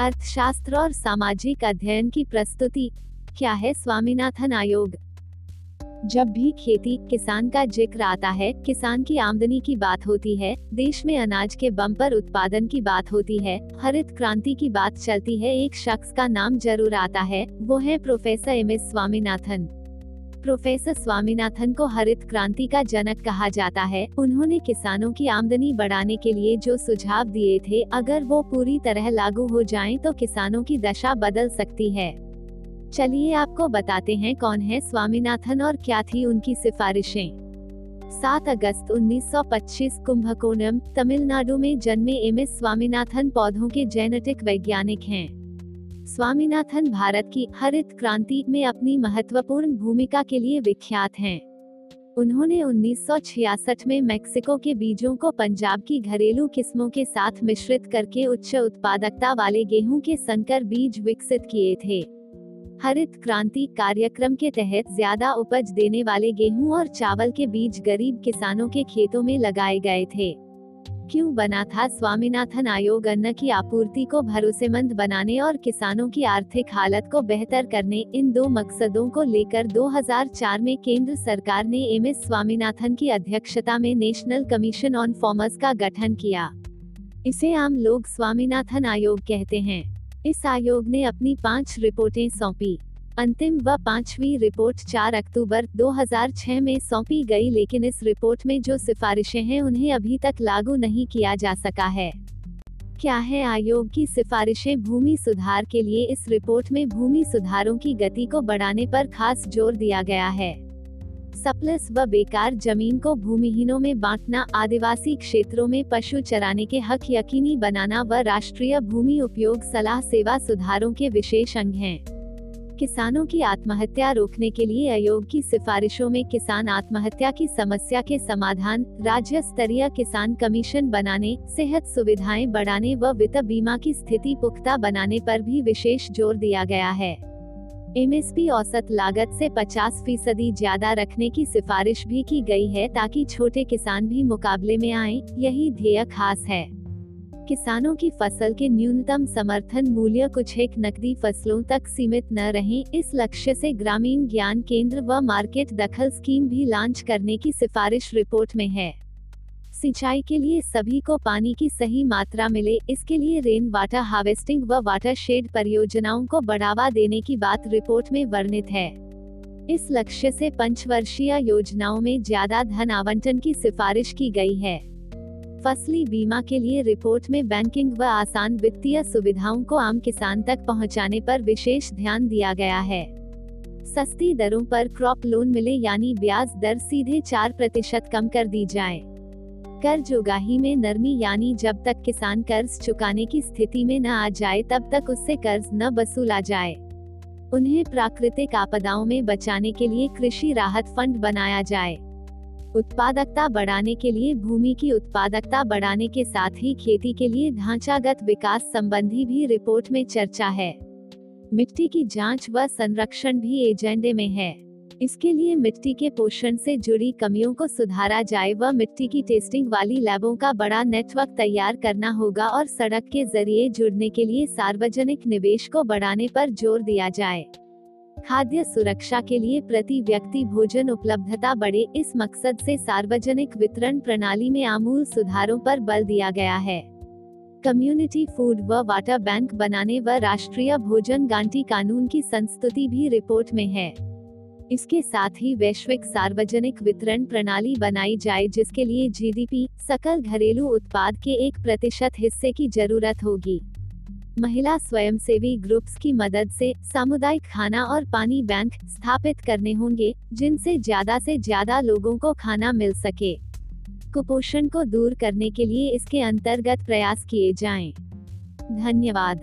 अर्थशास्त्र और सामाजिक अध्ययन की प्रस्तुति। क्या है स्वामीनाथन आयोग? जब भी खेती, किसान का ज़िक्र आता है, किसान की आमदनी की बात होती है, देश में अनाज के बम्पर उत्पादन की बात होती है, हरित क्रांति की बात चलती है, एक शख्स का नाम ज़रूर आता है, वो है professor M S Swaminathan. Professor Swaminathan को हरित क्रांति का जनक कहा जाता है। उन्होंने किसानों की आमदनी बढ़ाने के लिए जो सुझाव दिए थे, अगर वो पूरी तरह लागू हो जाएँ तो किसानों की दशा बदल सकती है। चलिए आपको बताते हैं कौन है स्वामीनाथन और क्या थी उनकी सिफारिशें। 7 अगस्त 1925 कुंभकोणम, तमिलनाडु में जन्मे एम एस स्वामीनाथन पौधों के जेनेटिक वैज्ञानिक हैं। स्वामीनाथन भारत की हरित क्रांति में अपनी महत्वपूर्ण भूमिका के लिए विख्यात हैं। उन्होंने 1966 में मेक्सिको के बीजों को पंजाब की घरेलू किस्मों के साथ मिश्रित करके उच्च उत्पादकता वाले गेहूँ के संकर बीज विकसित किए थे। हरित क्रांति कार्यक्रम के तहत ज़्यादा उपज देने वाले गेहूँ और चावल के बीज गरीब किसानों के खेतों में लगाए गए थे। क्यों बना था स्वामीनाथन आयोग अन्न की आपूर्ति को भरोसेमंद बनाने और किसानों की आर्थिक हालत को बेहतर करने? इन दो मकसदों को लेकर 2004 में केंद्र सरकार ने एम एस स्वामीनाथन की अध्यक्षता में नेशनल कमीशन ऑन फॉर्मर्स का गठन किया। इसे आम लोग स्वामीनाथन आयोग कहते हैं। इस आयोग ने अपनी पाँच रिपोर्टें सौंपी। अंतिम व पांचवी रिपोर्ट 4 अक्टूबर 2006 में सौंपी गई, लेकिन इस रिपोर्ट में जो सिफारिशें हैं, उन्हें अभी तक लागू नहीं किया जा सका है। क्या है आयोग की सिफारिशें? भूमि सुधार के लिए इस रिपोर्ट में भूमि सुधारों की गति को बढ़ाने पर खास ज़ोर दिया गया है। सप्लस व बेकार ज़मीन को भूमिहीनों में बांटना, आदिवासी क्षेत्रों में पशु चराने के हक यकीनी बनाना व राष्ट्रीय भूमि उपयोग सलाह सेवा सुधारों के विशेष अंग हैं। किसानों की आत्महत्या रोकने के लिए आयोग की सिफारिशों में किसान आत्महत्या की समस्या के समाधान, राज्य स्तरीय किसान कमीशन बनाने, सेहत सुविधाएँ बढ़ाने व वित्त बीमा की स्थिति पुख्ता बनाने पर भी विशेष ज़ोर दिया गया है। एमएसपी औसत लागत से 50 फ़ीसदी ज़्यादा रखने की सिफारिश भी की गई है ताकि छोटे किसान भी मुकाबले में आए, यही ध्येय खास है। किसानों की फ़सल के न्यूनतम समर्थन मूल्य कुछ एक नकदी फ़सलों तक सीमित न रहे। इस लक्ष्य से ग्रामीण ज्ञान केंद्र व मार्केट दखल स्कीम भी लॉन्च करने की सिफारिश रिपोर्ट में है। सिंचाई के लिए सभी को पानी की सही मात्रा मिले, इसके लिए रेन वाटर हार्वेस्टिंग व वाटर शेड परियोजनाओं को बढ़ावा देने की बात रिपोर्ट में वर्णित है। इस लक्ष्य से पंचवर्षीय योजनाओं में ज़्यादा धन आवंटन की सिफारिश की गई है। फसली बीमा के लिए रिपोर्ट में बैंकिंग व आसान वित्तीय सुविधाओं को आम किसान तक पहुँचाने पर विशेष ध्यान दिया गया है। सस्ती दरों पर क्रॉप लोन मिले यानी ब्याज दर सीधे चार प्रतिशत कम कर दी जाए। कर्ज उगाही में नरमी यानी जब तक किसान कर्ज चुकाने की स्थिति में न आ जाए तब तक उससे कर्ज न वसूला जाए। उन्हें प्राकृतिक आपदाओं में बचाने के लिए कृषि राहत फंड बनाया जाए। उत्पादकता बढ़ाने के लिए, भूमि की उत्पादकता बढ़ाने के साथ ही खेती के लिए ढांचागत विकास संबंधी भी रिपोर्ट में चर्चा है। मिट्टी की जाँच व संरक्षण भी एजेंडे में है। इसके लिए मिट्टी के पोषण से जुड़ी कमियों को सुधारा जाए व मिट्टी की टेस्टिंग वाली लैबों का बड़ा नेटवर्क तैयार करना होगा और सड़क के ज़रिए जुड़ने के लिए सार्वजनिक निवेश को बढ़ाने पर ज़ोर दिया जाए। खाद्य सुरक्षा के लिए प्रति व्यक्ति भोजन उपलब्धता बढ़े। इस मकसद से सार्वजनिक वितरण प्रणाली में आमूल सुधारों पर बल दिया गया है। कम्युनिटी फ़ूड व वाटर बैंक बनाने व राष्ट्रीय भोजन गांटी कानून की संस्तुति भी रिपोर्ट में है। इसके साथ ही वैश्विक सार्वजनिक वितरण प्रणाली बनाई जाए, जिसके लिए जीडीपी, सकल घरेलू उत्पाद के एक प्रतिशत हिस्से की ज़रूरत होगी। महिला स्वयंसेवी ग्रुप्स की मदद से सामुदायिक खाना और पानी बैंक स्थापित करने होंगे, जिनसे ज़्यादा से ज़्यादा लोगों को खाना मिल सके कुपोषण को दूर करने के लिए इसके अंतर्गत प्रयास किए जाएँ। धन्यवाद